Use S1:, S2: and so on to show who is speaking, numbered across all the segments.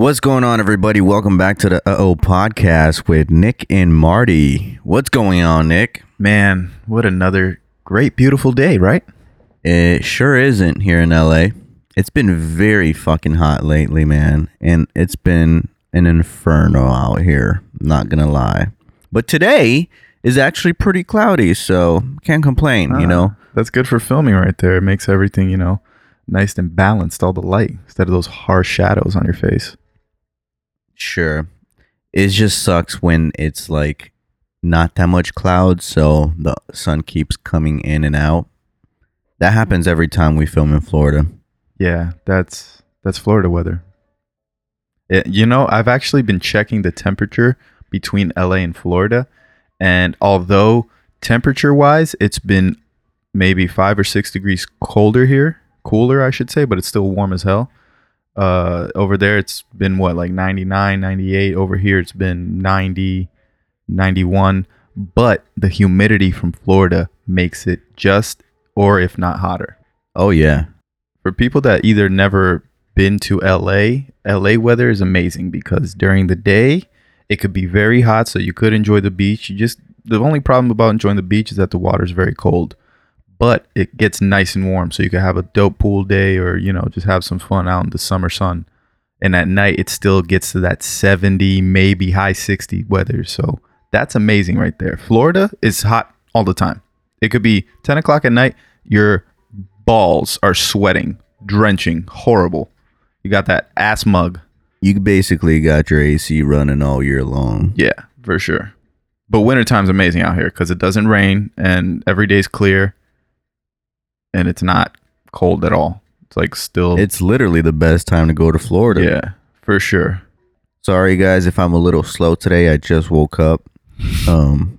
S1: What's going on, everybody? Welcome back to the Uh Oh podcast with Nick and Marty. What's going on, Nick?
S2: Man, what another great, beautiful day, right?
S1: It sure isn't here in LA. It's been very fucking hot lately, man. And it's been an inferno out here. Not gonna lie. But today is actually pretty cloudy, so can't complain, you
S2: Ah,
S1: know?
S2: That's good for filming right there. It makes everything, you know, nice and balanced, all the light, instead of those harsh shadows on your face.
S1: Sure. It just sucks when it's like not that much cloud, so the sun keeps coming in and out. That happens every time we film in Florida.
S2: Yeah, that's that's Florida weather. It- you know, I've actually been checking the temperature between LA and Florida, and although temperature-wise, it's been maybe five or six degrees colder here, cooler, I should say, but it's still warm as hell. Uh, over there, it's been what like 99, 98. Over here, it's been 90, 91. But the humidity from Florida makes it just, or if not hotter
S1: Oh yeah.
S2: for people that either never been to LA, LA weather is amazing because during the day it could be very hot, so you could enjoy the beach. You just the only problem about enjoying the beach is that the water is very cold, but it gets nice and warm, so you could have a dope pool day or you know just have some fun out in the summer sun. And at night it still gets to that 70, maybe high 60 weather. So that's amazing right there. Florida is hot all the time. It could be 10 o'clock at night. Your balls are sweating, drenching, horrible. You got that ass mug.
S1: You basically got your AC running all year long.
S2: Yeah, for sure. But wintertime's amazing out here because it doesn't rain and every day's clear and it's not cold at all. It's like still,
S1: It's literally the best time to go to Florida.
S2: yeah, for sure.
S1: Sorry guys if I'm a little slow today. I just woke up. Um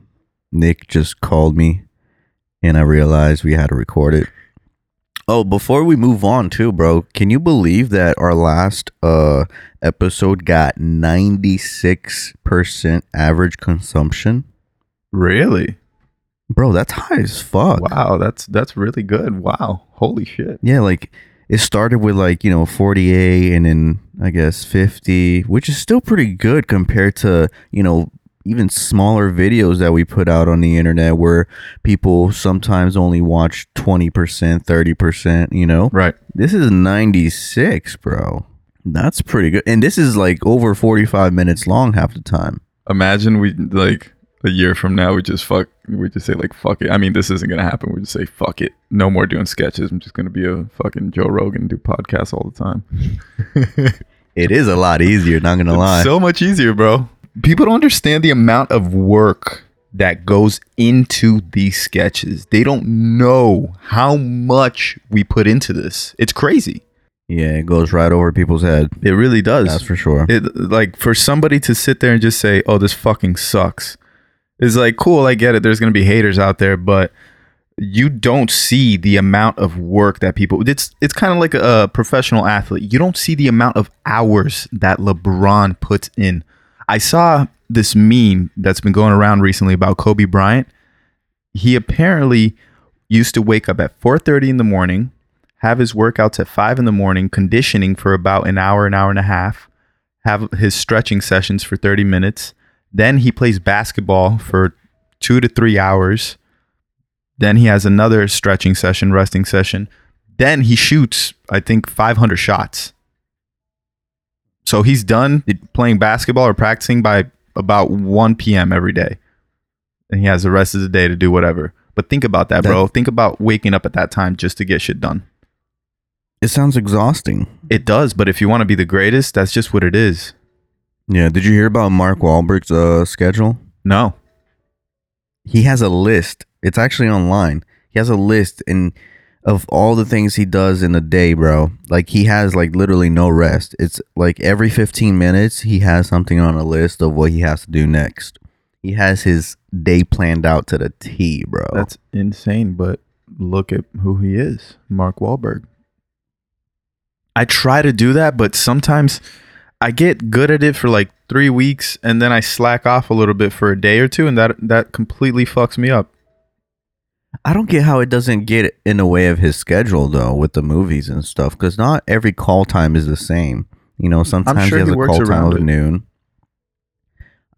S1: Nick just called me and I realized we had to record it. Oh, before we move on too, bro, can you believe that our last uh episode got 96% average consumption?
S2: Really?
S1: Bro, that's high as fuck.
S2: Wow, that's that's really good. Wow, holy shit.
S1: Yeah, like it started with like, you know, 48 and then I guess 50, which is still pretty good compared to, you know, even smaller videos that we put out on the internet where people sometimes only watch 20%, 30%, you know.
S2: Right.
S1: This is 96, bro. That's pretty good. And this is like over 45 minutes long half the time.
S2: Imagine we like a year from now we just fuck we just say like fuck it. I mean this isn't gonna happen. We just say fuck it. No more doing sketches. I'm just gonna be a fucking Joe Rogan do podcasts all the time.
S1: It is a lot easier, not going to lie.
S2: So much easier, bro. People don't understand the amount of work that goes into these sketches. They don't know how much we put into this. It's crazy.
S1: yeah, it goes right over people's head.
S2: It really does.
S1: That's for sure.
S2: it like for somebody to sit there and just say, "Oh, this fucking sucks," is like cool. I get it. There's gonna be haters out there, but you don't see the amount of work that people. It's it's kind of like a, professional athlete. You don't see the amount of hours that LeBron puts in. I saw this meme that's been going around recently about Kobe Bryant. He apparently used to wake up at 4:30 in the morning, have his workouts at 5 in the morning, conditioning for about an hour, an hour and a half, have his stretching sessions for 30 minutes. Then he plays basketball for 2 to 3 hours. Then he has another stretching session, resting session. Then he shoots, I think 500 shots. So he's done playing basketball or practicing by about 1 p.m. every day. And he has the rest of the day to do whatever. But think about that, bro. think about waking up at that time just to get shit done.
S1: It sounds exhausting.
S2: It does, but if you want to be the greatest, that's just what it is.
S1: Yeah, did you hear about Mark Wahlberg's uh, schedule?
S2: No.
S1: He has a list. It's actually online. He has a list and of all the things he does in a day, bro. Like he has like literally no rest. It's like every 15 minutes he has something on a list of what he has to do next. He has his day planned out to the T, bro.
S2: That's insane, but look at who he is, Mark Wahlberg. I try to do that, but sometimes I get good at it for like three weeks, and then I slack off a little bit for a day or two, and that that completely fucks me up.
S1: I don't get how it doesn't get in the way of his schedule though with the movies and stuff cuz not every call time is the same. You know, sometimes
S2: sure
S1: he has
S2: he
S1: a call time of noon.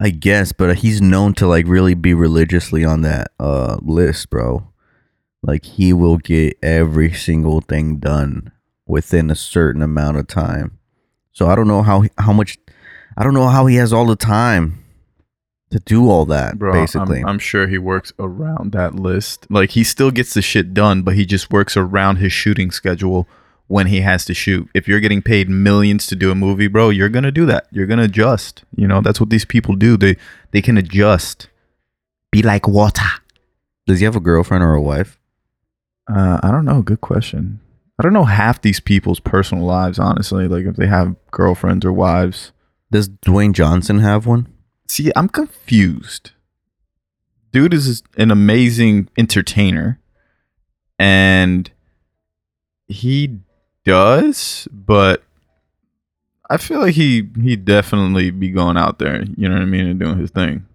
S1: I guess, but he's known to like really be religiously on that uh list, bro. Like he will get every single thing done within a certain amount of time. So I don't know how how much I don't know how he has all the time to do all that
S2: Bro,
S1: basically.
S2: I'm, I'm sure he works around that list. Like he still gets the shit done, but he just works around his shooting schedule when he has to shoot. If you're getting paid millions to do a movie, bro, you're gonna do that. You're gonna adjust. You know, that's what these people do. They they can adjust. Be like water.
S1: Does he have a girlfriend or a wife?
S2: Uh, I don't know. Good question. I don't know half these people's personal lives, honestly. Like if they have girlfriends or wives.
S1: Does Dwayne Johnson have one?
S2: See, I'm confused. Dude is an amazing entertainer, and he does, but I feel like he he definitely be going out there. You know what I mean, and doing his thing.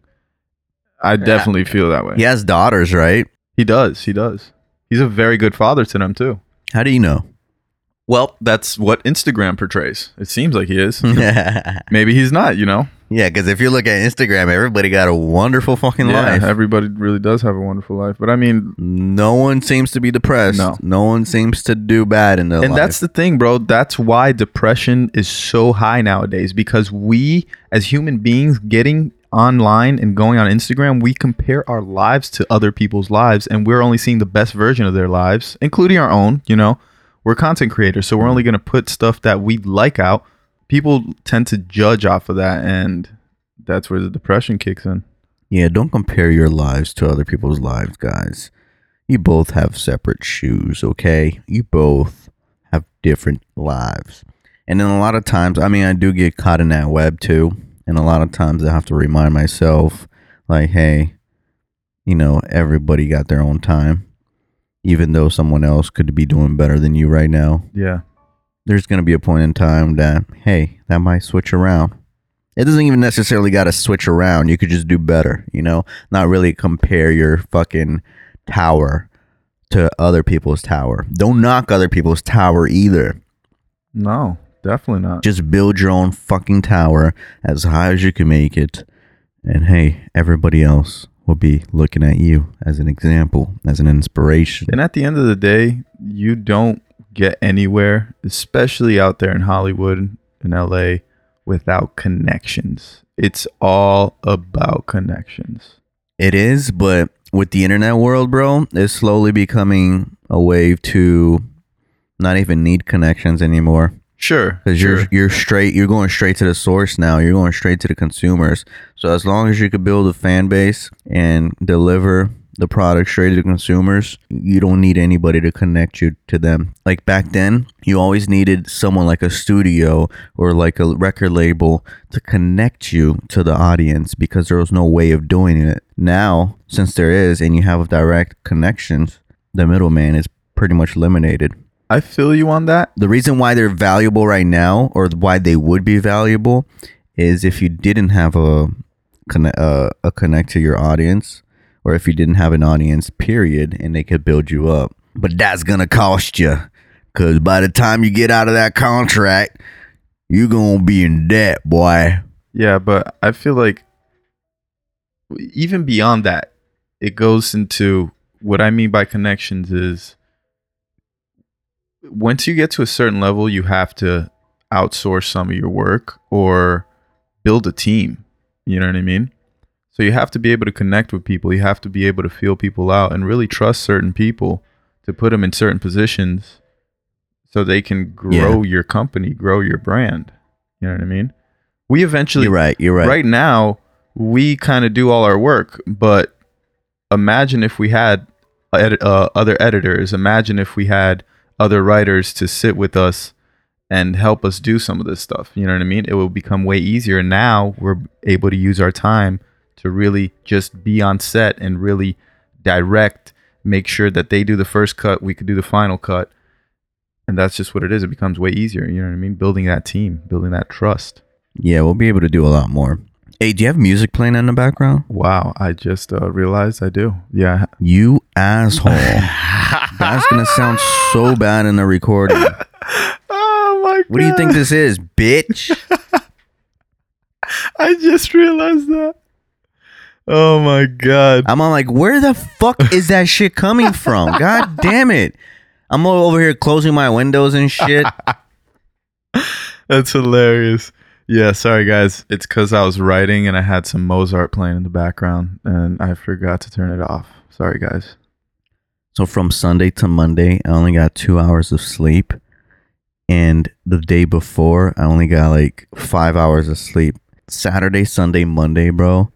S2: I definitely feel that way.
S1: He has daughters, right?
S2: he does. He does. He's a very good father to them too.
S1: How do you know?
S2: Well, that's what Instagram portrays. It seems like he is. Maybe he's not. You know.
S1: Yeah, because if you look at Instagram, everybody got a wonderful fucking
S2: Yeah,
S1: life.
S2: everybody really does have a wonderful life. But I mean,
S1: no one seems to be depressed.
S2: No.
S1: no one seems to do bad in their
S2: and
S1: life.
S2: that's the thing, bro. That's why depression is so high nowadays because we, as human beings, getting online and going on Instagram, we compare our lives to other people's lives, and we're only seeing the best version of their lives, including our own. You know, we're content creators, so we're only going to put stuff that we like out. People tend to judge off of that, and that's where the depression kicks in.
S1: yeah. Don't compare your lives to other people's lives, guys. You both have separate shoes, okay? You both have different lives. And then a lot of times, I mean, I do get caught in that web too. And a lot of times I have to remind myself, like, hey, you know, everybody got their own time. Even though someone else could be doing better than you right now,
S2: Yeah,
S1: there's going to be a point in time that, hey, that might switch around. It doesn't even necessarily got to switch around. You could just do better, you know, not really compare your fucking tower to other people's tower. Don't knock other people's tower either.
S2: no, definitely not.
S1: Just build your own fucking tower as high as you can make it. And hey, everybody else will be looking at you as an example, as an inspiration.
S2: And at the end of the day, you don't get anywhere, especially out there in Hollywood and LA, without connections. It's all about connections.
S1: It is, but with the internet world, bro, it's slowly becoming a wave to not even need connections anymore.
S2: Sure.
S1: Because
S2: sure.
S1: you're you're straight, you're going straight to the source now. You're going straight to the consumers. So as long as you could build a fan base and deliver the product straight to the consumers, you don't need anybody to connect you to them. Like back then, you always needed someone like a studio or like a record label to connect you to the audience because there was no way of doing it. Now, since there is, and you have direct connections, the middleman is pretty much eliminated
S2: I feel you on that.
S1: the reason why they're valuable right now or why they would be valuable is if you didn't have a connect, uh, a connect to your audience or if you didn't have an audience period and they could build you up but that's gonna cost you because by the time you get out of that contract you're gonna be in debt boy
S2: Yeah, but I feel like even beyond that, it goes into what I mean by connections is once you get to a certain level, you have to outsource some of your work or build a team. You know what I mean? So you have to be able to connect with people. You have to be able to feel people out and really trust certain people to put them in certain positions so they can grow your company, grow your brand. You know what I mean? We eventually
S1: you're right you're right,
S2: right now we kind of do all our work but imagine if we had edi- uh, other editors imagine if we had other writers to sit with us and help us do some of this stuff. You know what i mean? It will become way easier. Now we're able to use our time to really just be on set and really direct make sure that they do the first cut we could do the final cut. And that's just what it is. It becomes way easier. You know what i mean? Building that team building that trust.
S1: Yeah we'll be able to do a lot more hey do you have music playing in the background
S2: Wow, I just uh, realized I do. Yeah.
S1: you asshole that's gonna sound so bad in the recording
S2: oh my my
S1: What do you think this is, bitch?
S2: I just realized that. Oh my god.
S1: I'm all like, where the fuck is that shit coming from? God damn it. I'm all over here closing my windows and shit.
S2: That's hilarious. Yeah, sorry guys. It's cuz I was writing and I had some Mozart playing in the background and I forgot to turn it off. Sorry guys.
S1: So from Sunday to Monday, I only got two hours of sleep. And the day before, I only got like five hours of sleep. Saturday, Sunday, Monday, bro,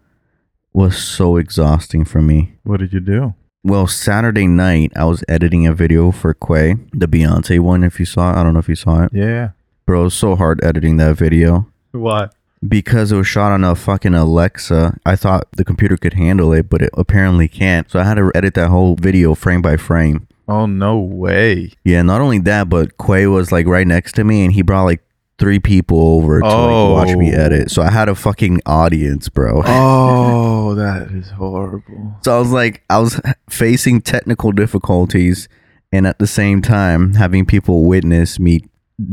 S1: was so exhausting for me.
S2: What did you do?
S1: Well, Saturday night, I was editing a video for Quay, the Beyonce one, if you saw it. I don't know if you saw it.
S2: Yeah.
S1: Bro, it was so hard editing that video.
S2: Why?
S1: because it was shot on a fucking Alexa, I thought the computer could handle it, but it apparently can't. So I had to edit that whole video frame by frame.
S2: Oh no way.
S1: Yeah, not only that, but Quay was like right next to me and he brought like three people over to
S2: Oh.
S1: like watch me oh. edit. So I had a fucking audience, bro.
S2: Oh, that is horrible.
S1: So I was like, I was facing technical difficulties and at the same time having people witness me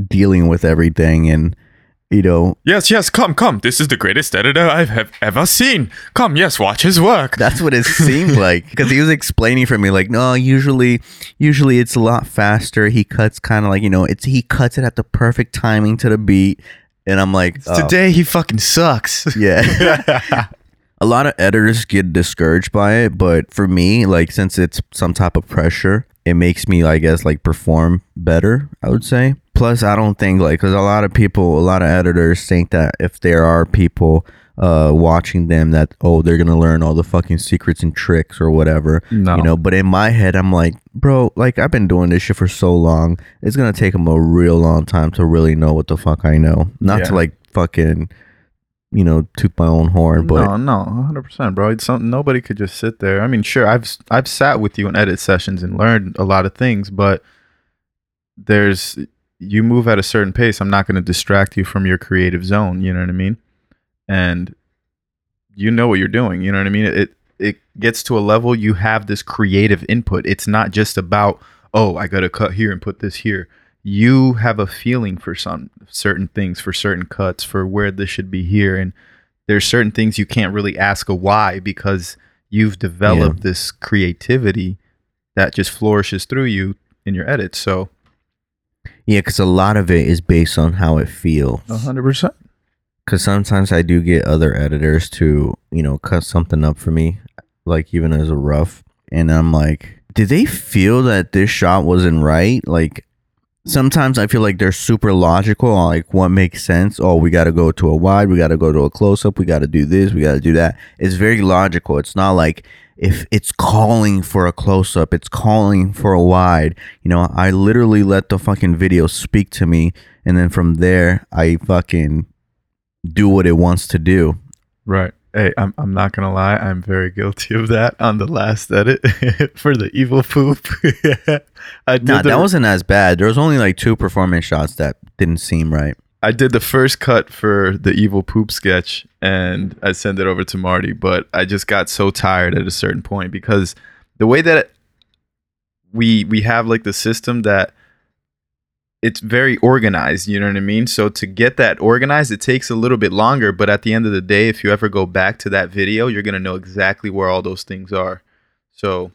S1: dealing with everything and you know
S3: Yes, yes, come, come. This is the greatest editor I've ever seen. Come, yes, watch his work.
S1: That's what it seemed like because he was explaining for me like, no, usually, usually it's a lot faster. He cuts kind of like you know, it's he cuts it at the perfect timing to the beat, and I'm like, oh,
S2: Today he fucking sucks.
S1: yeah. a lot of editors get discouraged by it, but for me, like since it's some type of pressure, it makes me, I guess, like perform better. I would say. Plus, I don't think like because a lot of people, a lot of editors think that if there are people uh watching them that oh they're gonna learn all the fucking secrets and tricks or whatever
S2: No.
S1: you know but in my head i'm like bro like i've been doing this shit for so long it's gonna take them a real long time to really know what the fuck i know not to like fucking you know toot my own horn but
S2: no, no, hundred percent, bro. It's something nobody could just sit there. I mean, sure, I've I've sat with you in edit sessions and learned a lot of things, but there's you move at a certain pace. I'm not going to distract you from your creative zone. You know what I mean? And you know what you're doing. You know what I mean? It it gets to a level you have this creative input. It's not just about oh, I got to cut here and put this here. You have a feeling for some certain things, for certain cuts, for where this should be here, and there's certain things you can't really ask a why because you've developed this creativity that just flourishes through you in your edits. So,
S1: yeah because a lot of it is based on how it feels.
S2: Hundred percent.
S1: because sometimes i do get other editors to you know cut something up for me like even as a rough. And i'm like did they feel that this shot wasn't right? Like sometimes i feel like they're super logical on like what makes sense. Oh we got to go to a wide we got to go to a close-up we got to do this we got to do that. It's very logical. It's not like if it's calling for a close-up it's calling for a wide. You know i literally let the fucking video speak to me and then from there i fucking do what it wants to do.
S2: Right. Hey, I'm I'm not gonna lie. I'm very guilty of that on the last edit for the evil poop. I did
S1: Nah,
S2: the,
S1: that wasn't as bad. There was only like two performance shots that didn't seem right.
S2: I did the first cut for the evil poop sketch, and I sent it over to Marty. But I just got so tired at a certain point because the way that we we have like the system that it's very organized. You know what I mean? So to get that organized, it takes a little bit longer. But at the end of the day, if you ever go back to that video, you're gonna know exactly where all those things are. So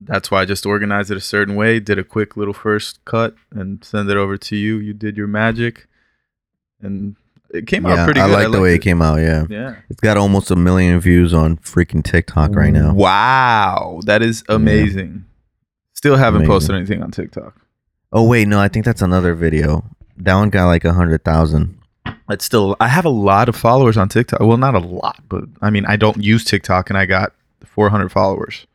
S2: that's why I just organized it a certain way. Did a quick little first cut and send it over to you. You did your magic, and it came out
S1: yeah,
S2: pretty
S1: I
S2: good.
S1: like the way it came out. Yeah,
S2: Yeah.
S1: it's got almost a million views on freaking TikTok right now.
S2: Wow, that is amazing. Still haven't
S1: Amazing.
S2: posted anything on TikTok.
S1: Oh wait, no, I think that's another video. That one got like a hundred thousand.
S2: It's still I have a lot of followers on TikTok. Well, not a lot, but I mean I don't use TikTok and I got 400 followers.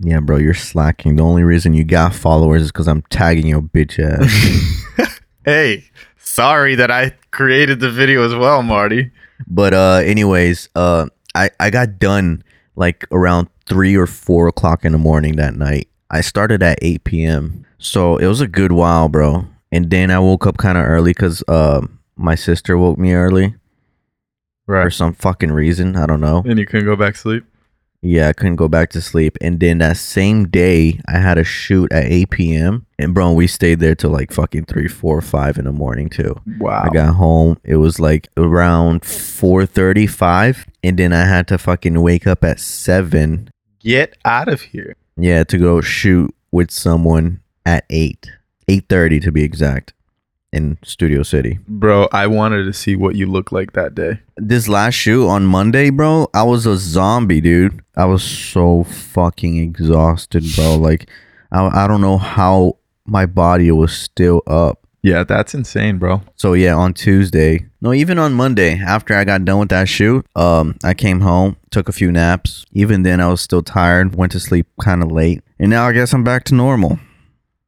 S1: Yeah, bro, you're slacking. The only reason you got followers is because I'm tagging your bitch ass.
S2: hey, sorry that I created the video as well, Marty.
S1: but uh, anyways, uh, I I got done like around three or four o'clock in the morning that night. I started at eight p.m. So it was a good while, bro. And then I woke up kind of early because uh, my sister woke me early
S2: right.
S1: for some fucking reason. I don't know.
S2: And you couldn't go back to sleep.
S1: Yeah, I couldn't go back to sleep. And then that same day, I had a shoot at 8 p.m. And bro, we stayed there till like fucking 3, 4, 5 in the morning too.
S2: Wow.
S1: I got home. It was like around 4:35, and then I had to fucking wake up at seven.
S2: Get out of here.
S1: Yeah, to go shoot with someone at eight, 8:30 to be exact, in Studio City.
S2: Bro, I wanted to see what you look like that day.
S1: This last shoot on Monday, bro, I was a zombie, dude. I was so fucking exhausted, bro. Like, I, I don't know how my body was still up.
S2: Yeah, that's insane, bro.
S1: So yeah, on Tuesday, no, even on Monday, after I got done with that shoot, um, I came home, took a few naps. Even then, I was still tired. Went to sleep kind of late, and now I guess I'm back to normal.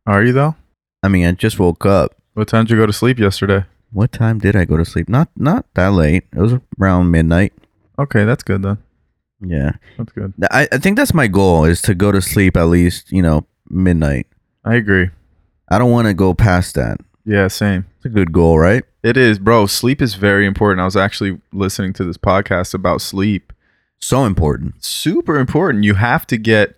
S2: Are you though?
S1: I mean, I just woke up.
S2: What time did you go to sleep yesterday?
S1: What time did I go to sleep? Not not that late. It was around midnight.
S2: Okay, that's good then.
S1: Yeah,
S2: That's good.
S1: I, I think that's my goal is to go to sleep at least you know midnight.
S2: I agree.
S1: I don't want to go past that.
S2: Yeah, same.
S1: It's a good goal, right?
S2: It is, bro. Sleep is very important. I was actually listening to this podcast about sleep.
S1: So important.
S2: Super important. You have to get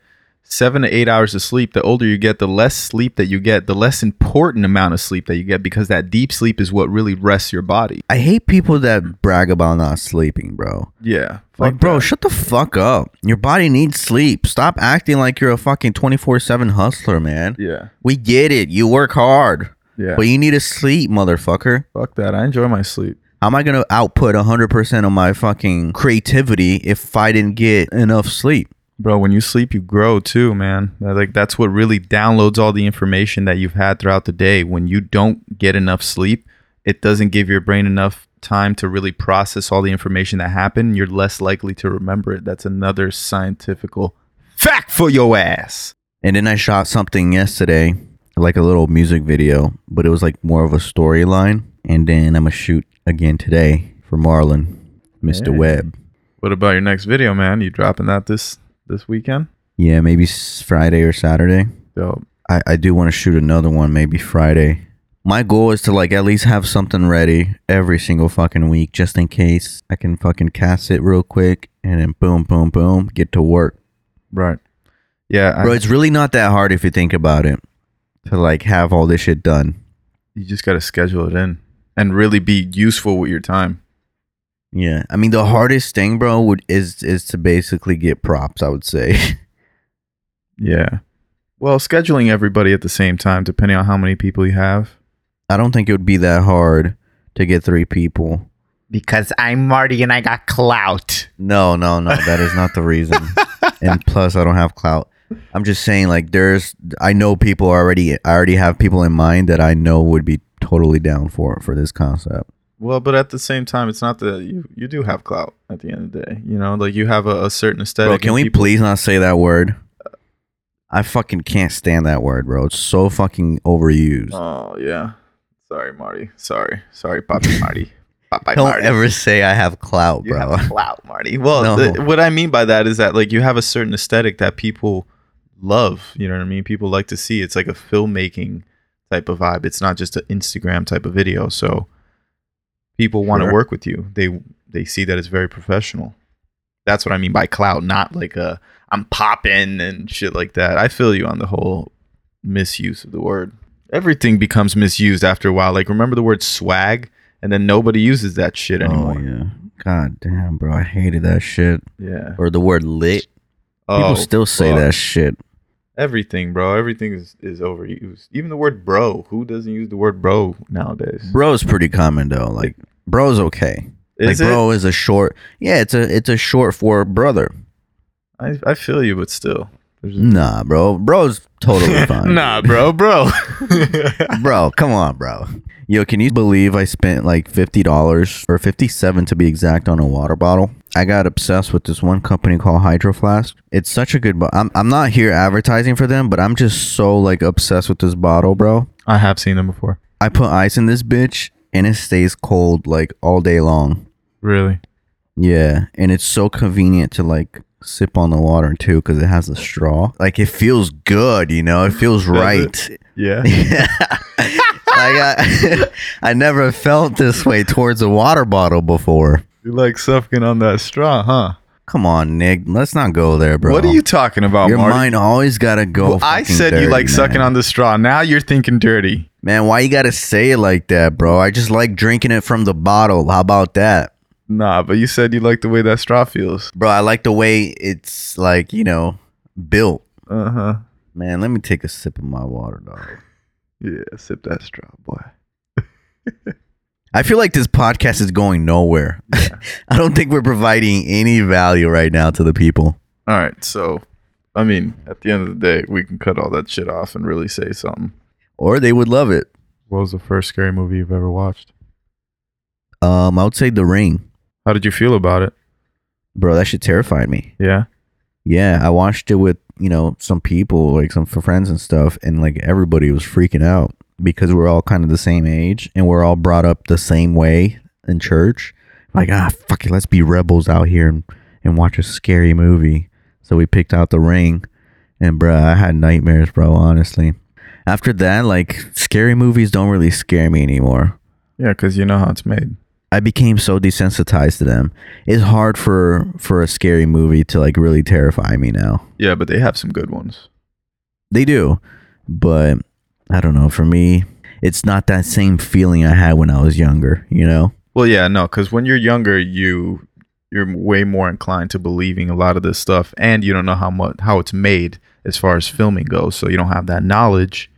S2: seven to eight hours of sleep. The older you get, the less sleep that you get, the less important amount of sleep that you get because that deep sleep is what really rests your body.
S1: I hate people that brag about not sleeping, bro.
S2: Yeah.
S1: Like, bro,
S2: that.
S1: shut the fuck up. Your body needs sleep. Stop acting like you're a fucking 24 7 hustler, man.
S2: yeah.
S1: We get it. You work hard,
S2: Yeah.
S1: but you need to sleep, motherfucker.
S2: fuck that. I enjoy my sleep.
S1: How am I going to output 100% of my fucking creativity if I didn't get enough sleep?
S2: Bro, when you sleep, you grow too, man. Like that's what really downloads all the information that you've had throughout the day. When you don't get enough sleep, it doesn't give your brain enough time to really process all the information that happened. You're less likely to remember it. That's another scientifical fact for your ass.
S1: And then I shot something yesterday, like a little music video, but it was like more of a storyline. And then I'm to shoot again today for Marlon, Mr.
S2: Hey.
S1: Webb.
S2: What about your next video, man? You dropping that this this weekend?
S1: Yeah, maybe s- Friday or Saturday.
S2: Yo,
S1: I, I do want to shoot another one maybe Friday. My goal is to like at least have something ready every single fucking week just in case I can fucking cast it real quick and then boom, boom, boom, get to work.
S2: right. Yeah,
S1: Bro,
S2: I,
S1: it's really not that hard if you think about it to like have all this shit done.
S2: you just got to schedule it in and really be useful with your time.
S1: Yeah. I mean, the hardest thing, bro, would is is to basically get props, I would say.
S2: Yeah. Well, scheduling everybody at the same time, depending on how many people you have.
S1: I don't think it would be that hard to get three people.
S4: Because I'm Marty and I got clout.
S1: No, no, no. That is not the reason. and plus, I don't have clout. I'm just saying, like, there's, I know people already, I already have people in mind that I know would be totally down for for this concept.
S2: Well, but at the same time, it's not that you you do have clout at the end of the day. You know, like you have a, a certain aesthetic.
S1: Bro, can we
S2: people-
S1: please not say that word? I fucking can't stand that word, bro. It's so fucking overused.
S2: Oh yeah. Sorry, Marty. Sorry, sorry, Papi Marty. Papi
S1: don't
S2: Marty.
S1: ever say I have clout,
S2: You
S1: bro.
S2: have clout, Marty. Well,
S1: No.
S2: the- what I mean by that is that like you have a certain aesthetic that people love. You know what I mean? People like to see. It's like a filmmaking type of vibe. It's not just an Instagram type of video. So people want to
S1: Sure.
S2: work with you. They they see that it's very professional. That's what I mean by clout, not like a I'm popping and shit like that. I feel you on the whole misuse of the word. Everything becomes misused after a while. Like remember the word swag, and then nobody uses that shit oh, anymore.
S1: Oh yeah. God damn, bro. I hated that shit.
S2: yeah.
S1: Or the word lit. People
S2: Oh,
S1: still say
S2: fuck.
S1: that shit.
S2: Everything, bro. Everything is, is overused. Even the word bro. Who doesn't use the word bro nowadays?
S1: Bro's pretty common though. Like bro's okay.
S2: Is
S1: like
S2: it?
S1: bro is a short. Yeah, it's a it's a short for brother.
S2: I, I feel you, but still.
S1: Nah, bro. Bro's totally fine.
S3: Nah, bro, bro.
S1: bro, come on, bro. Yo, can you believe I spent like fifty dollars or fifty seven to be exact on a water bottle? I got obsessed with this one company called Hydro Flask. It's such a good. Bo- I'm I'm not here advertising for them, but I'm just so like obsessed with this bottle, bro.
S2: I have seen them before.
S1: I put ice in this bitch and it stays cold like all day long.
S2: Really?
S1: Yeah, and it's so convenient to like sip on the water too because it has a straw. Like it feels good, you know. It feels right.
S2: Yeah.
S1: like I, I never felt this way towards a water bottle before.
S2: you like sucking on that straw, huh?
S1: Come on, Nick. Let's not go there, bro.
S2: What are you talking about,
S1: Your
S2: Marty?
S1: mind always gotta go.
S2: Well, I said you
S1: dirty,
S2: like sucking on the straw. Now you're thinking dirty.
S1: Man, why you gotta say it like that, bro? I just like drinking it from the bottle. How about that?
S2: Nah, but you said you like the way that straw feels.
S1: Bro, I like the way it's like, you know, built.
S2: Uh huh.
S1: Man, let me take a sip of my water, dog.
S2: Yeah, sip that straw, boy.
S1: I feel like this podcast is going nowhere. Yeah. I don't think we're providing any value right now to the people.
S2: All right, so I mean, at the end of the day, we can cut all that shit off and really say something.
S1: Or they would love it.
S2: What was the first scary movie you've ever watched?
S1: Um, I would say The Ring.
S2: How did you feel about it?
S1: Bro, that shit terrified me.
S2: Yeah.
S1: Yeah, I watched it with, you know, some people, like some friends and stuff, and like everybody was freaking out because we're all kind of the same age and we're all brought up the same way in church. Like, ah, fuck it, let's be rebels out here and, and watch a scary movie. So we picked out the ring, and bro, I had nightmares, bro, honestly. After that, like, scary movies don't really scare me anymore.
S2: Yeah, because you know how it's made.
S1: I became so desensitized to them. It's hard for for a scary movie to like really terrify me now.
S2: Yeah, but they have some good ones.
S1: They do, but I don't know. For me, it's not that same feeling I had when I was younger. You know?
S2: Well, yeah, no, because when you're younger, you you're way more inclined to believing a lot of this stuff, and you don't know how much how it's made as far as filming goes, so you don't have that knowledge.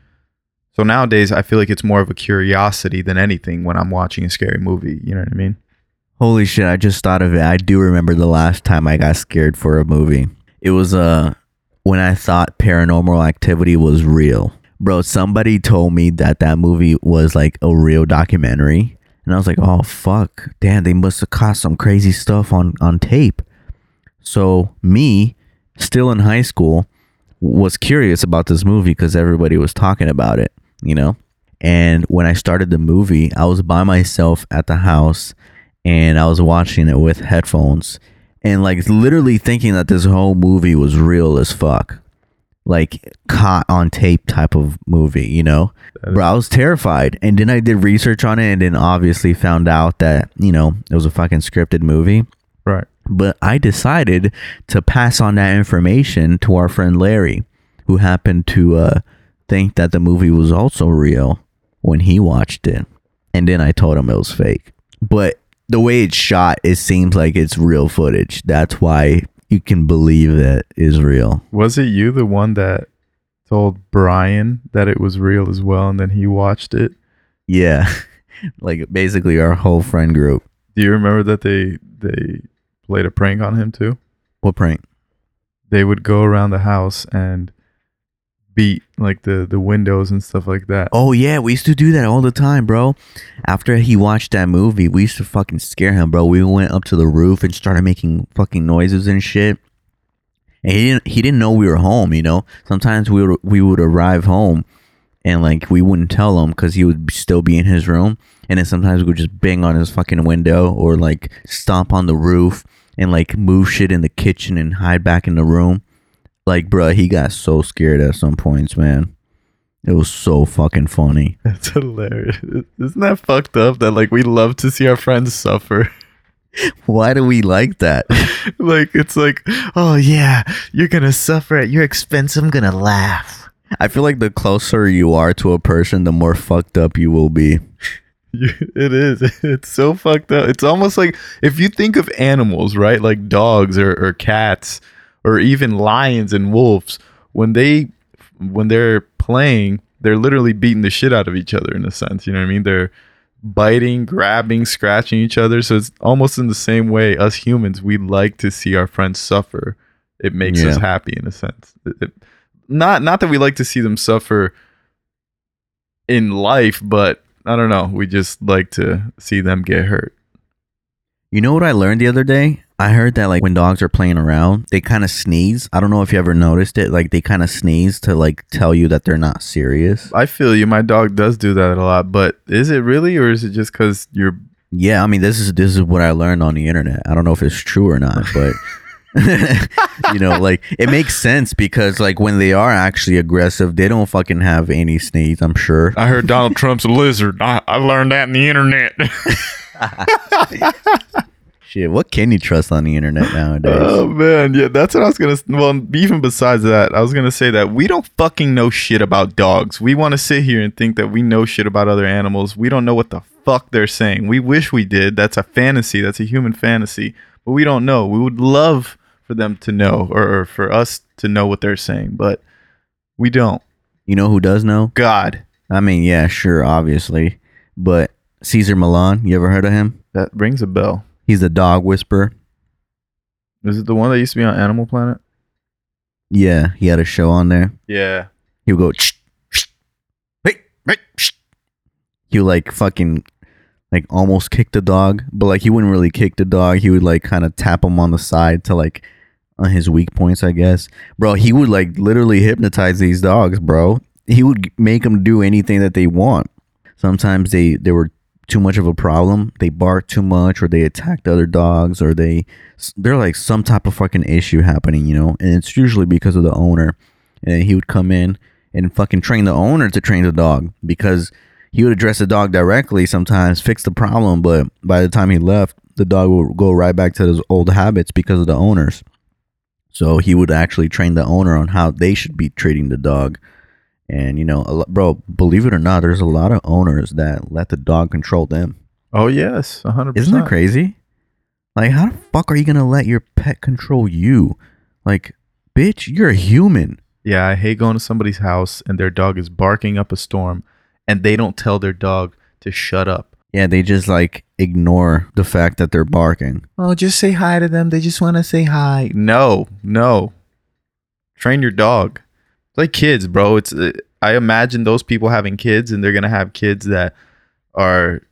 S2: So nowadays, I feel like it's more of a curiosity than anything when I'm watching a scary movie. You know what I mean?
S1: Holy shit! I just thought of it. I do remember the last time I got scared for a movie. It was uh when I thought Paranormal Activity was real, bro. Somebody told me that that movie was like a real documentary, and I was like, oh fuck, damn, they must have caught some crazy stuff on on tape. So me, still in high school, was curious about this movie because everybody was talking about it, you know. And when I started the movie, I was by myself at the house and I was watching it with headphones and like literally thinking that this whole movie was real as fuck. Like caught on tape type of movie, you know? Bro, I was terrified. And then I did research on it and then obviously found out that, you know, it was a fucking scripted movie.
S2: Right.
S1: But I decided to pass on that information to our friend Larry, who happened to uh, think that the movie was also real when he watched it. And then I told him it was fake. But the way it's shot, it seems like it's real footage. That's why you can believe that is real.
S2: Was it you the one that told Brian that it was real as well, and then he watched it?
S1: Yeah. like basically our whole friend group.
S2: Do you remember that they they played a prank on him too?
S1: What prank?
S2: They would go around the house and beat like the the windows and stuff like that.
S1: Oh yeah, we used to do that all the time, bro. After he watched that movie, we used to fucking scare him, bro. We went up to the roof and started making fucking noises and shit. And he didn't he didn't know we were home, you know. Sometimes we would we would arrive home and like we wouldn't tell him because he would still be in his room. And then sometimes we would just bang on his fucking window or like stomp on the roof and like move shit in the kitchen and hide back in the room. Like, bruh, he got so scared at some points, man. It was so fucking funny.
S2: That's hilarious. Isn't that fucked up that like we love to see our friends suffer?
S1: Why do we like that?
S2: like it's like, oh yeah, you're gonna suffer at your expense. I'm gonna laugh.
S1: I feel like the closer you are to a person, the more fucked up you will be.
S2: It is. It's so fucked up. It's almost like if you think of animals, right? Like dogs or, or cats or even lions and wolves, when they when they're playing, they're literally beating the shit out of each other in a sense. You know what I mean? They're biting, grabbing, scratching each other. So it's almost in the same way us humans, we like to see our friends suffer. It makes us happy in a sense. It- it- not not that we like to see them suffer in life, but I don't know. We just like to see them get hurt.
S1: You know what I learned the other day? I heard that like when dogs are playing around, they kind of sneeze. I don't know if you ever noticed it. Like they kind of sneeze to like tell you that they're not serious.
S2: I feel you. My dog does do that a lot, but is it really, or is it just because you're?
S1: Yeah, I mean this is this is what I learned on the internet. I don't know if it's true or not, but you know, like it makes sense because like when they are actually aggressive, they don't fucking have any sneeze. I'm sure.
S3: I heard Donald Trump's a lizard. I, I learned that in the internet.
S1: Shit, what can you trust on the internet nowadays?
S2: Oh man, yeah, that's what I was gonna. Well, even besides that, I was gonna say that we don't fucking know shit about dogs. We want to sit here and think that we know shit about other animals. We don't know what the fuck they're saying. We wish we did. That's a fantasy. That's a human fantasy. But we don't know. We would love for them to know, or, or for us to know what they're saying, but we don't.
S1: you know who does know?
S2: God,
S1: I mean, yeah, sure, obviously, but Cesar Millan. You ever heard of him?
S2: that rings a bell.
S1: He's the dog whisperer.
S2: Is it the one that used to be on Animal Planet?
S1: Yeah, he had a show on there.
S2: Yeah.
S1: He would go, "Shh, shh, hey, hey, shh." he would like fucking like almost kick the dog, but like he wouldn't really kick the dog. He would like kind of tap him on the side to like on his weak points, I guess. Bro, he would like literally hypnotize these dogs, bro. He would make them do anything that they want. Sometimes they they were too much of a problem. They bark too much, or they attacked other dogs, or they they're like some type of fucking issue happening, you know. And it's usually because of the owner. And he would come in and fucking train the owner to train the dog because he would address the dog directly sometimes, fix the problem, but by the time he left, the dog would go right back to his old habits because of the owners. So he would actually train the owner on how they should be treating the dog. And you know, a bro, believe it or not, there's a lot of owners that let the dog control them.
S2: Oh yes, a hundred.
S1: Isn't that crazy? Like, how the fuck are you gonna let your pet control you? Like, bitch, you're a human.
S2: Yeah, I hate going to somebody's house and their dog is barking up a storm, and they don't tell their dog to shut up.
S1: Yeah, they just like ignore the fact that they're barking.
S2: Oh, just say hi to them. They just want to say hi. No, no. Train your dog. Like kids, bro. It's uh, I imagine those people having kids and they're going to have kids that are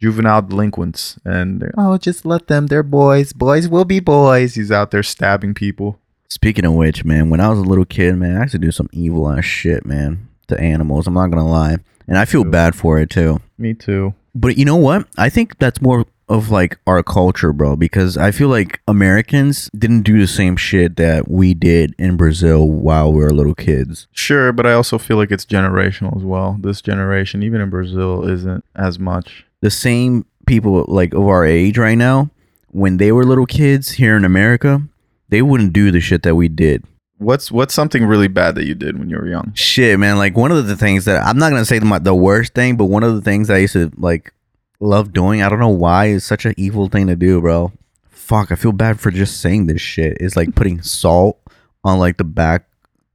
S2: juvenile delinquents and oh, just let them. They're boys. Boys will be boys. He's out there stabbing people.
S1: Speaking of which, man, when I was a little kid, man, I used to do some evil ass shit, man, to animals. I'm not gonna lie, and I feel bad for it too.
S2: Me too.
S1: But you know what? I think that's more of like our culture, bro, because I feel like Americans didn't do the same shit that we did in Brazil while we were little kids.
S2: Sure, but I also feel like it's generational as well. This generation, even in Brazil, isn't as much.
S1: The same people like of our age right now, when they were little kids here in America, they wouldn't do the shit that we did.
S2: What's what's something really bad that you did when you were young?
S1: Shit, man. Like one of the things that I'm not gonna say the, the worst thing, but one of the things I used to like love doing. I don't know why it's such an evil thing to do, bro. Fuck, I feel bad for just saying this shit. It's like putting salt on like the back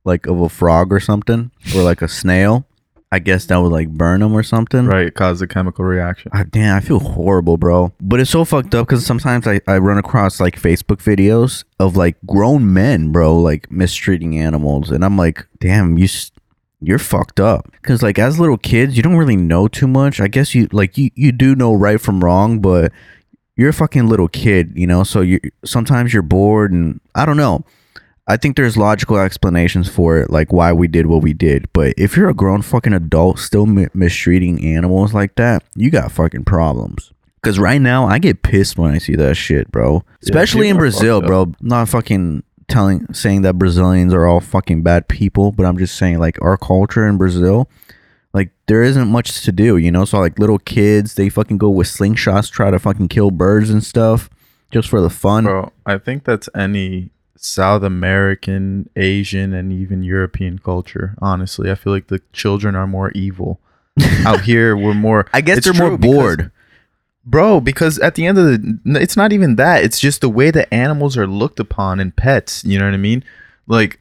S1: like of a frog or something, or like a snail. I guess that would like burn them or something.
S2: Right, cause a chemical reaction.
S1: I, damn, I feel horrible, bro. But it's so fucked up because sometimes I, I run across like Facebook videos of like grown men, bro, like mistreating animals, and I'm like, damn, you s- you're fucked up. Because like as little kids, you don't really know too much. I guess you like you you do know right from wrong, but you're a fucking little kid, you know. So you sometimes you're bored, and I don't know. I think there's logical explanations for it, like why we did what we did. But if you're a grown fucking adult still mi- mistreating animals like that, you got fucking problems. Because right now, I get pissed when I see that shit, bro. Especially in Brazil, bro. Not fucking telling saying that Brazilians are all fucking bad people, but I'm just saying like our culture in Brazil, like there isn't much to do, you know. So like little kids, they fucking go with slingshots, try to fucking kill birds and stuff, just for the fun.
S2: Bro, I think that's any South American, Asian, and even European culture. Honestly, I feel like the children are more evil. Out here, we're more.
S1: I guess they're more bored.
S2: Bro. Because at the end of the, it's not even that. It's just the way that animals are looked upon in pets. You know what I mean? Like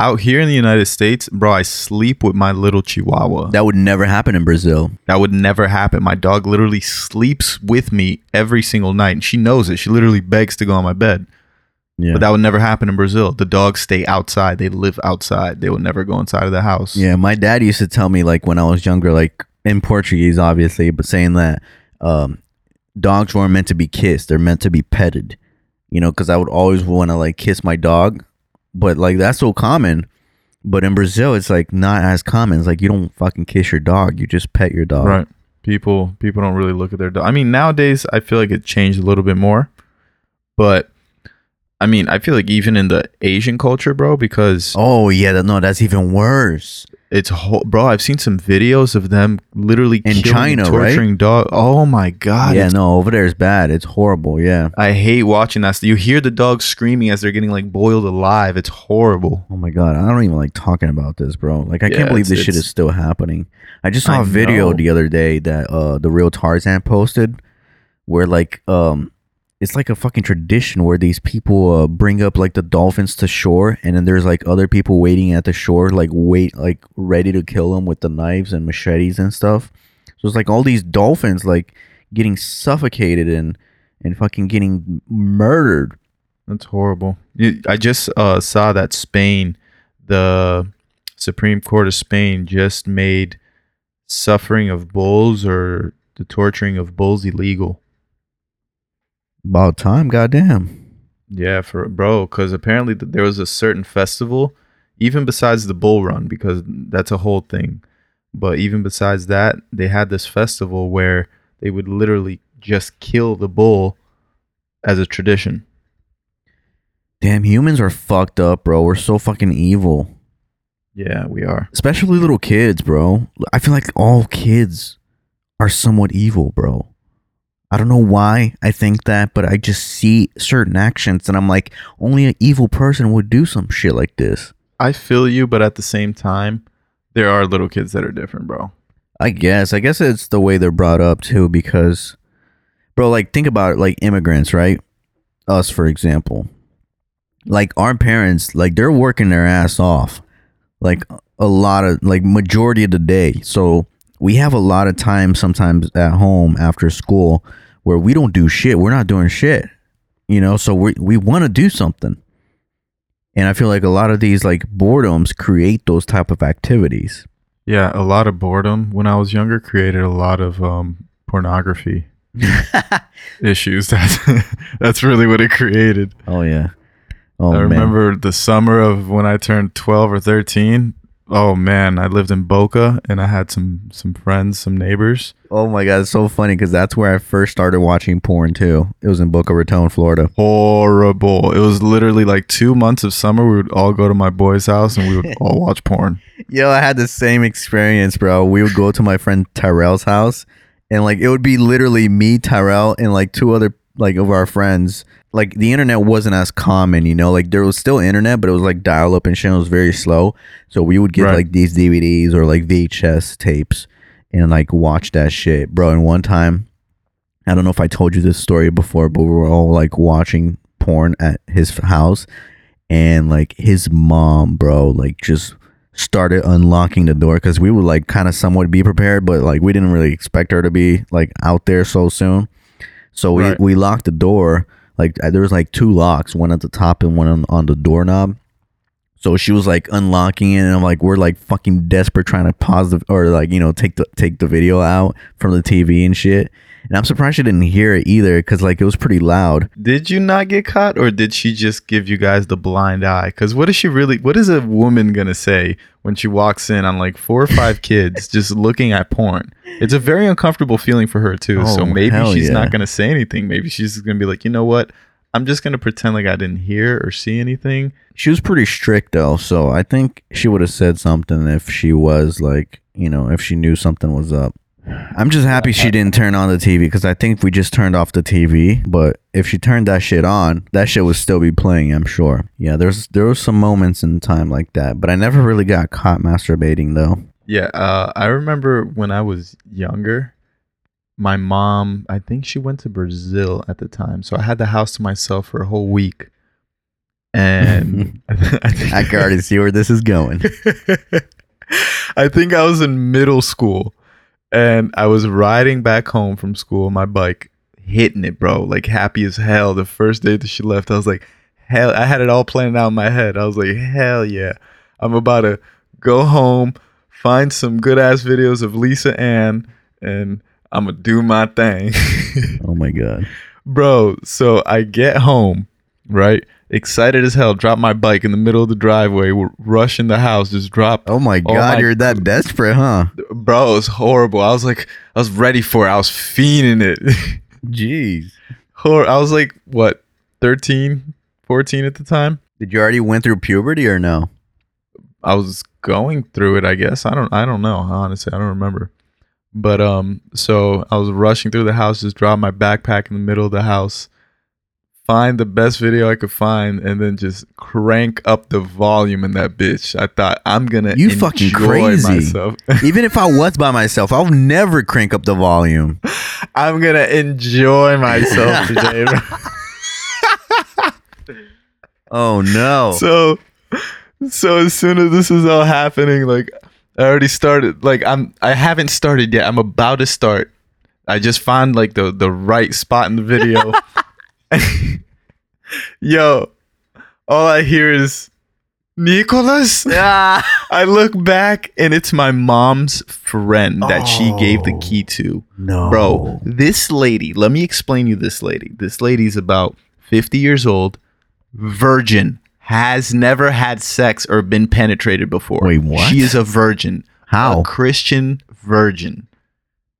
S2: out here in the United States, bro, I sleep with my little Chihuahua.
S1: That would never happen in Brazil.
S2: That would never happen. My dog literally sleeps with me every single night. And she knows it. She literally begs to go on my bed.
S1: Yeah.
S2: But that would never happen in Brazil. The dogs stay outside. They live outside. They would never go inside of the house.
S1: Yeah, my dad used to tell me like when I was younger, like in Portuguese, obviously, but saying that um, dogs weren't meant to be kissed; they're meant to be petted. You know, because I would always want to like kiss my dog, but like that's so common. But in Brazil, it's like not as common. It's like you don't fucking kiss your dog; you just pet your dog.
S2: Right. People people don't really look at their dog. I mean, nowadays I feel like it changed a little bit more. But I mean, I feel like even in the Asian culture, bro, because
S1: Oh yeah, no, that's even worse.
S2: It's whole, bro. I've seen some videos of them literally
S1: In China,
S2: and
S1: right?
S2: torturing dog. Oh my god!
S1: yeah, no, over there is bad. It's horrible. Yeah.
S2: I hate watching that. You hear the dogs screaming as they're getting like boiled alive. It's horrible.
S1: Oh my god, I don't even like talking about this, bro. Like I
S2: Yeah,
S1: can't believe this shit is still happening. I just saw
S2: I
S1: a video
S2: know.
S1: the other day that uh the real Tarzan posted where like um it's like a fucking tradition where these people uh, bring up like the dolphins to shore and then there's like other people waiting at the shore like wait like ready to kill them with the knives and machetes and stuff. So it's like all these dolphins like getting suffocated and and fucking getting murdered.
S2: That's horrible. I just uh, saw that Spain, the Supreme Court of Spain, just made suffering of bulls or the torturing of bulls illegal.
S1: About time, goddamn.
S2: Yeah, for bro, because apparently th- there was a certain festival, even besides the bull run, because that's a whole thing. But even besides that, they had this festival where they would literally just kill the bull as a tradition.
S1: Damn, humans are fucked up, bro. We're so fucking evil.
S2: Yeah, we are.
S1: Especially little kids, bro. I feel like all kids are somewhat evil, bro. I don't know why I think that, but I just see certain actions and I'm like, only an evil person would do some shit like this.
S2: I feel you, but at the same time, there are little kids that are different, bro.
S1: I guess. I guess it's the way they're brought up too, because, bro, like, think about it, like immigrants, right? Us, for example. Like, our parents, like, they're working their ass off, like, a lot of, like, majority of the day. So, we have a lot of time sometimes at home after school where we don't do shit. We're not doing shit, you know? So, we, we want to do something. And I feel like a lot of these, like, boredoms create those type of activities.
S2: Yeah, a lot of boredom when I was younger created a lot of um, pornography issues. That's that's really what it created.
S1: Oh yeah. Oh
S2: I
S1: man.
S2: remember the summer of when I turned 12 or 13. Oh man, I lived in Boca and I had some some friends, some neighbors.
S1: Oh my god, it's so funny because that's where I first started watching porn too. It was in Boca Raton, Florida.
S2: Horrible. It was literally like 2 months of summer we would all go to my boy's house and we would all watch porn.
S1: Yo, I had the same experience, bro. We would go to my friend Tyrell's house, and like it would be literally me, Tyrell, and like two other like of our friends. Like the internet wasn't as common, you know. Like there was still internet, but it was like dial up and shit. It was very slow. So we would get
S2: Right.
S1: like these DVDs or like VHS tapes and like watch that shit, bro. And one time, I don't know if I told you this story before, but we were all like watching porn at his house, and like his mom, bro, like just started unlocking the door because we would like kind of somewhat be prepared, but like we didn't really expect her to be like out there so soon. So we,
S2: Right.
S1: we locked the door. Like uh, there was like two locks, one at the top and one on, on the doorknob. So she was like unlocking it, and I'm like, we're like fucking desperate trying to pause the or like you know take the take the video out from the TV and shit. And I'm surprised she didn't hear it either because like it was pretty loud.
S2: Did you not get caught or did she just give you guys the blind eye? Cuz what is she really what is a woman to say when she walks in on like four or five kids just looking at porn? It's a very uncomfortable feeling for her too. so
S1: Oh,
S2: maybe she's
S1: yeah.
S2: not to say anything. Maybe she's to be like, "You know what? I'm just going to pretend like I didn't hear or see anything."
S1: She was pretty strict though, so I think she would have said something if she was like, you know, if she knew something was up. I'm just happy she didn't turn on the TV because I think we just turned off the TV. But if she turned that shit on, that shit would still be playing. I'm sure. Yeah, there's there was some moments in time like that, but I never really got caught masturbating though.
S2: Yeah, uh, I remember when I was younger, my mom, I think she went to Brazil at the time. So I had the house to myself for a whole week. And I, think,
S1: I can already see where this is going.
S2: I think I was in middle school and I was riding back home from school on my bike, hitting it, bro, like happy as hell. The first day that she left, I was like, hell, I had it all planned out in my head. I was like, hell yeah. I'm about to go home, find some good ass videos of Lisa Ann, and I'm gonna do my thing.
S1: Oh my god.
S2: bro, so I get home, right? Excited as hell, drop my bike in the middle of the driveway, rush in the house, just drop
S1: Oh my god,
S2: my-
S1: you're that desperate, huh?
S2: bro, it was horrible. I was like, I was ready for it. I was fiending it.
S1: Jeez.
S2: Hor- I was like, what, 13, 14 at the time?
S1: Did you already went through puberty or no?
S2: I was going through it, I guess. I don't I don't know. Honestly, I don't remember. But um so I was rushing through the house, just drop my backpack in the middle of the house, find the best video I could find, and then just crank up the volume in that bitch. I thought I'm gonna
S1: You fucking crazy.
S2: myself.
S1: Even if I was by myself, I'll never crank up the volume.
S2: I'm gonna enjoy myself today.
S1: Oh no.
S2: so so as soon as this is all happening like i already started like i'm i haven't started yet i'm about to start i just found like the the right spot in the video yo all i hear is nicholas Yeah. i look back and it's my mom's friend that she gave the key to
S1: no.
S2: Bro, this lady, let me explain you this lady. This lady's about 50 years old, virgin, has never had sex or been penetrated before.
S1: Wait, what?
S2: She is a virgin.
S1: How?
S2: A Christian virgin.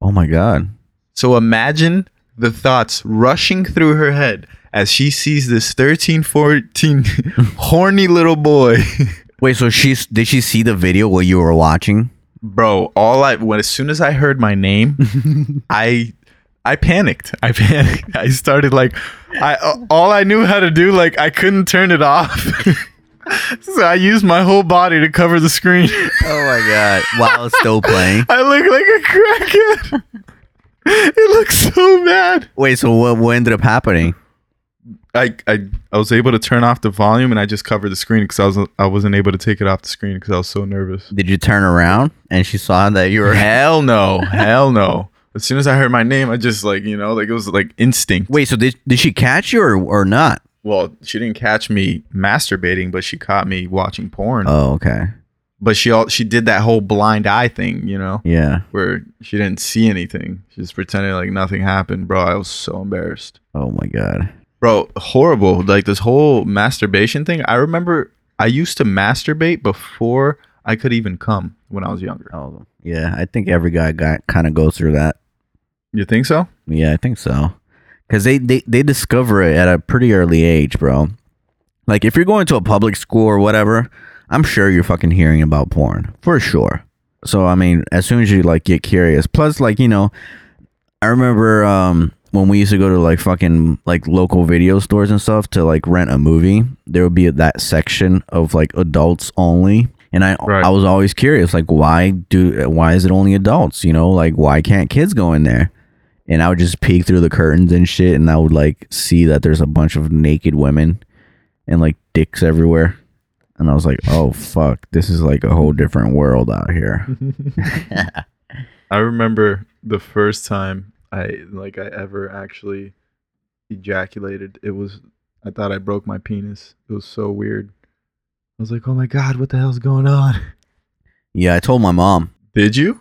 S1: Oh my god.
S2: So imagine the thoughts rushing through her head as she sees this 13, 14 horny little boy.
S1: Wait, so she's did she see the video while you were watching?
S2: Bro, all I when as soon as I heard my name, I I panicked. I panicked. I started like I all I knew how to do like I couldn't turn it off. so I used my whole body to cover the screen.
S1: Oh my god. While it's still playing.
S2: I look like a crackhead. it looks so bad.
S1: Wait, so what what ended up happening?
S2: I, I I was able to turn off the volume and I just covered the screen because I was I wasn't able to take it off the screen because I was so nervous.
S1: Did you turn around and she saw that you were
S2: Hell no, hell no. As soon as I heard my name, I just like you know like it was like instinct.
S1: Wait, so did did she catch you or, or not?
S2: Well, she didn't catch me masturbating, but she caught me watching porn.
S1: Oh, okay.
S2: but she all she did that whole blind eye thing, you know,
S1: Yeah.
S2: where she didn't see anything. She just pretended like nothing happened, bro. I was so embarrassed,
S1: Oh my god.
S2: bro. Horrible. Like this whole masturbation thing. I remember I used to masturbate before I could even come when I was younger.
S1: Oh, yeah. I think every guy got kind of goes through that.
S2: You think so?
S1: Yeah, I think so. Cause they, they they discover it at a pretty early age, bro. Like if you're going to a public school or whatever, I'm sure you're fucking hearing about porn for sure. So I mean, as soon as you like get curious, plus like you know, I remember um when we used to go to like fucking like local video stores and stuff to like rent a movie, there would be that section of like adults only. And I
S2: Right.
S1: I was always curious, like why do why is it only adults? You know, like why can't kids go in there? And I would just peek through the curtains and shit, and I would like see that there's a bunch of naked women and like dicks everywhere. And I was like, oh fuck, this is like a whole different world out here.
S2: I remember the first time I like I ever actually ejaculated. It was I thought I broke my penis. It was so weird. I was like, "Oh my god, what the hell's going on?"
S1: Yeah, I told my mom.
S2: Did you?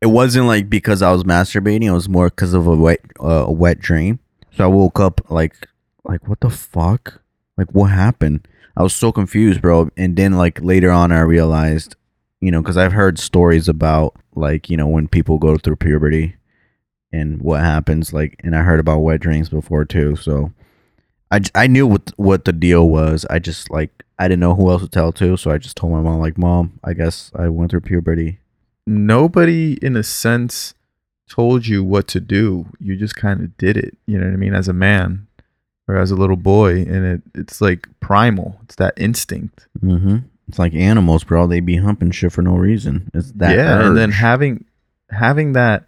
S1: It wasn't like because I was masturbating. It was more because of a wet, uh, a wet dream. So I woke up like, like what the fuck? Like what happened? I was so confused, bro. And then like later on, I realized, you know, because I've heard stories about like you know when people go through puberty and what happens. Like, and I heard about wet dreams before too. So I I knew what what the deal was. I just like I didn't know who else to tell to, so I just told my mom like, mom, I guess I went through puberty.
S2: Nobody in a sense told you what to do. You just kind of did it, you know what I mean, as a man or as a little boy and it it's like primal. It's that instinct.
S1: Mm-hmm. It's like animals, bro. They be humping shit for no reason. It's that.
S2: yeah, and then having having that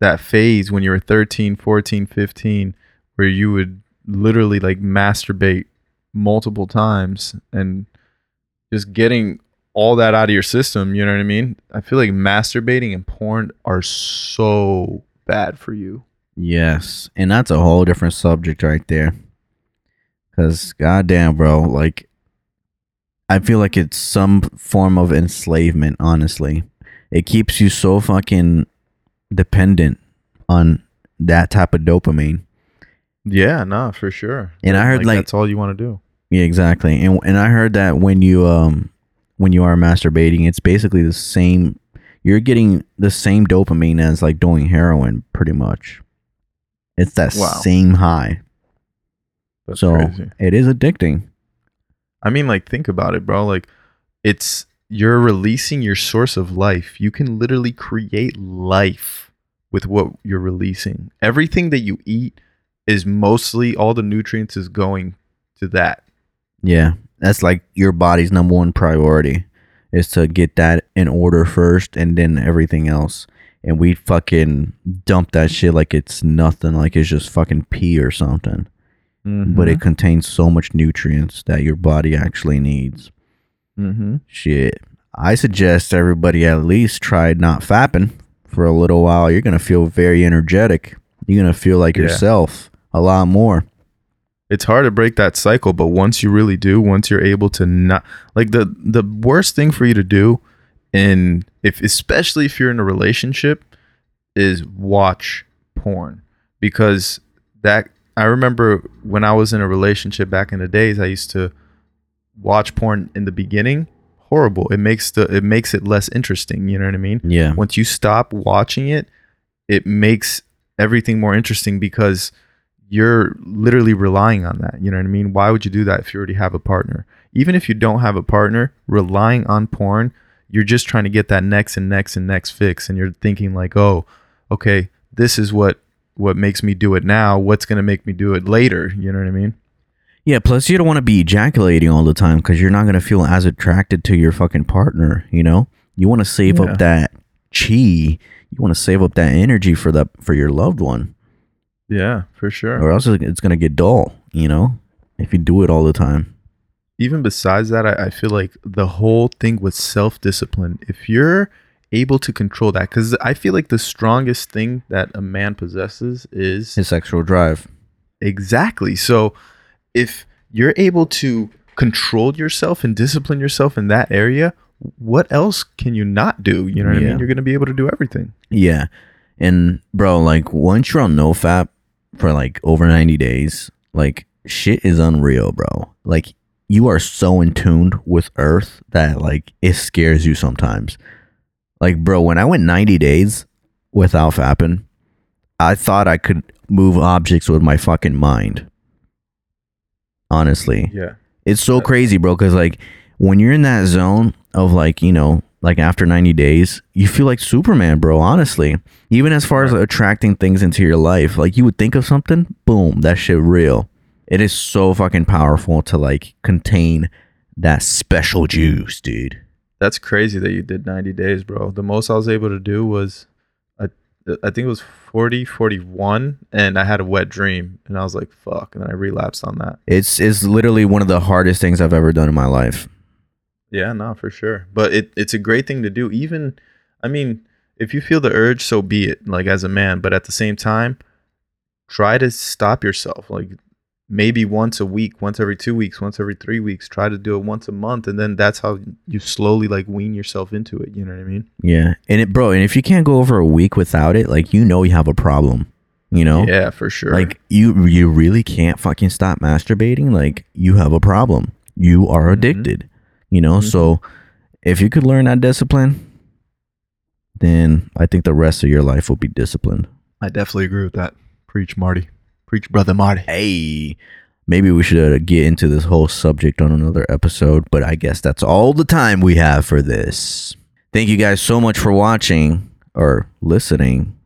S2: that phase when you were 13, 14, 15 where you would literally like masturbate multiple times and just getting all that out of your system, you know what I mean? I feel like masturbating and porn are so bad for you.
S1: yes, and that's a whole different subject right there. Cause goddamn, bro, like I feel like it's some form of enslavement. Honestly, it keeps you so fucking dependent on that type of dopamine.
S2: Yeah, nah, for sure.
S1: And I heard, like-
S2: that's all you want to do.
S1: Yeah, exactly. And and I heard that when you um when you are masturbating, it's basically the same. You're getting the same dopamine as like doing heroin, pretty much. It's that
S2: Wow.
S1: same high.
S2: That's
S1: so
S2: crazy.
S1: it is addicting.
S2: I mean, like, think about it, bro. Like, it's you're releasing your source of life. You can literally create life with what you're releasing. Everything that you eat is mostly all the nutrients is going to that.
S1: Yeah, that's like your body's number one priority is to get that in order first, and then everything else. And we fucking dump that shit like it's nothing, like it's just fucking pee or something. But it contains so much nutrients that your body actually needs.
S2: mm-hmm.
S1: Shit. I suggest everybody at least try not fapping for a little while. You're gonna feel very energetic. You're gonna feel like
S2: Yeah.
S1: yourself a lot more.
S2: It's hard to break that cycle but once you really do once you're able to not like the the worst thing for you to do and if especially if you're in a relationship is watch porn. Because that I remember when I was in a relationship back in the days I used to watch porn in the beginning. Horrible. It makes the it makes it less interesting you know what I mean?
S1: Yeah.
S2: once you stop watching it, it makes everything more interesting because you're literally relying on that. You know what I mean? Why would you do that if you already have a partner? Even if you don't have a partner, relying on porn, you're just trying to get that next and next and next fix and you're thinking like, "Oh, okay, this is what what makes me do it now. What's going to make me do it later?" You know what I mean?
S1: Yeah, plus you don't want to be ejaculating all the time because you're not going to feel as attracted to your fucking partner, you know? You want to save
S2: Yeah.
S1: up that chi. You want to save up that energy for the for your loved one
S2: Yeah, for sure.
S1: or else it's going to get dull, you know? If you do it all the time.
S2: even besides that, I, I feel like the whole thing with self discipline, if you're able to control that, because I feel like the strongest thing that a man possesses is
S1: His sexual drive.
S2: exactly. So if you're able to control yourself and discipline yourself in that area, what else can you not do? You know what I mean? You're going to be able to do everything.
S1: Yeah. And bro, like once you're on no NoFap for like over 90 days, like shit is unreal, bro. Like you are so in tuned with Earth that like it scares you sometimes. Like, bro, when I went 90 days without fapping, I thought I could move objects with my fucking mind. Honestly
S2: Yeah.
S1: it's so crazy, bro. Because like when you're in that zone of like you know like after 90 days, you feel like Superman, bro. Honestly, even as far as attracting things into your life, like you would think of something, boom, that shit real. It is so fucking powerful to like contain that special juice, dude.
S2: That's crazy that you did 90 days, bro. The most I was able to do was, I, I think it was 40, 41, and I had a wet dream, and I was like, fuck, and then I relapsed on that.
S1: It's it's literally one of the hardest things I've ever done in my life.
S2: Yeah, no, for sure. But it, it's a great thing to do. Even, I mean, if you feel the urge, so be it, like as a man. But at the same time, try to stop yourself. Like maybe once a week, once every two weeks, once every three weeks. Try to do it once a month. And then that's how you slowly like wean yourself into it. You know what I mean?
S1: Yeah, and it, bro. And if you can't go over a week without it, like you know you have a problem. You know,
S2: Yeah, for sure.
S1: Like you you really can't fucking stop masturbating. Like you have a problem. You are mm-hmm. addicted. You know, so if you could learn that discipline, then I think the rest of your life will be disciplined.
S2: I definitely agree with that. Preach, Marty. Preach, brother Marty.
S1: Hey, maybe we should uh, get into this whole subject on another episode, but I guess that's all the time we have for this. Thank you guys so much for watching or listening.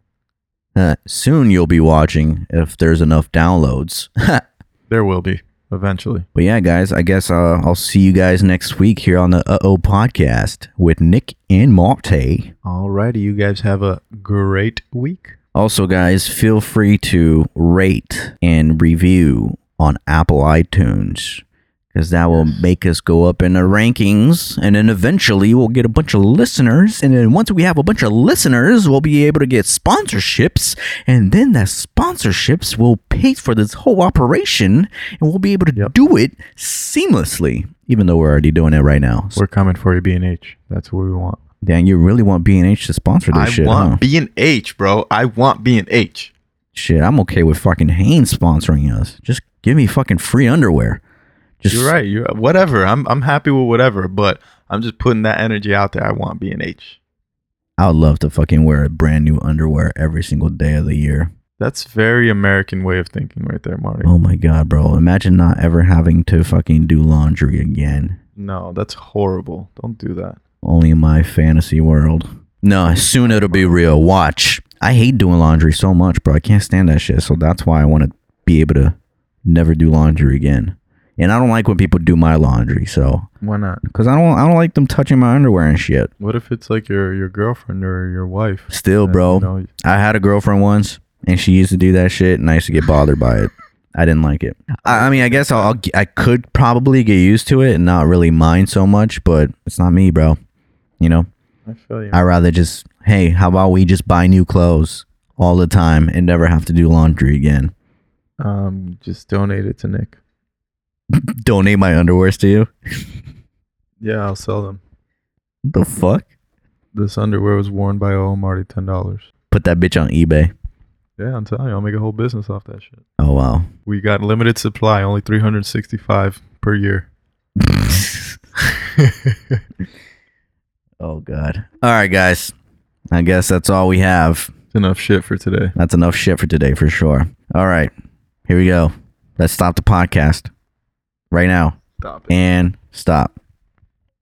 S1: Uh, soon you'll be watching if there's enough downloads.
S2: There will be eventually.
S1: But yeah, guys, I guess uh, I'll see you guys next week here on the Uh Oh podcast with Nick and Marty.
S2: Alrighty, you guys have a great week.
S1: Also, guys, feel free to rate and review on Apple iTunes because that will make us go up in the rankings. And then eventually we'll get a bunch of listeners. And then once we have a bunch of listeners, we'll be able to get sponsorships. And then that sponsorships will pay for this whole operation. And we'll be able to do it seamlessly, even though we're already doing it right now. So,
S2: We're coming for you, B and H. That's what we want.
S1: Dan, you really want B&H to sponsor this
S2: I
S1: shit,
S2: want
S1: huh?
S2: B and H, bro. I want B and H.
S1: Shit, I'm okay with fucking Hanes sponsoring us. Just give me fucking free underwear. Just
S2: You're right. You're whatever. I'm I'm happy with whatever, but I'm just putting that energy out there. I want B and H.
S1: I would love to fucking wear a brand new underwear every single day of the year.
S2: That's very American way of thinking, right there, Marty.
S1: Oh my god, bro! Imagine not ever having to fucking do laundry again.
S2: No, that's horrible. Don't do that.
S1: Only in my fantasy world. No, soon it'll be real. Watch. I hate doing laundry so much, bro. I can't stand that shit. So that's why I want to be able to never do laundry again. And I don't like when people do my laundry, so
S2: Why not?
S1: because I don't I don't like them touching my underwear and shit.
S2: What if it's like your your girlfriend or your wife?
S1: Still, bro,
S2: know,
S1: I had a girlfriend once, and she used to do that shit, and I used to get bothered by it. I didn't like it. I, I mean, I guess I'll, I'll I could probably get used to it and not really mind so much, but it's not me, bro. You know,
S2: I feel you.
S1: I rather just hey, how about we just buy new clothes all the time and never have to do laundry again?
S2: um, just donate it to Nick.
S1: Donate my underwears to you.
S2: Yeah, I'll sell them.
S1: the fuck?
S2: This underwear was worn by O Marty ten dollars.
S1: Put that bitch on eBay.
S2: Yeah, I'm telling you, I'll make a whole business off that shit.
S1: Oh wow.
S2: We got limited supply, only 365 per year.
S1: Oh god. All right, guys. I guess that's all we have.
S2: Enough shit for today.
S1: That's enough shit for today for sure. All right. Here we go. Let's stop the podcast right now
S2: Stop it.
S1: and stop.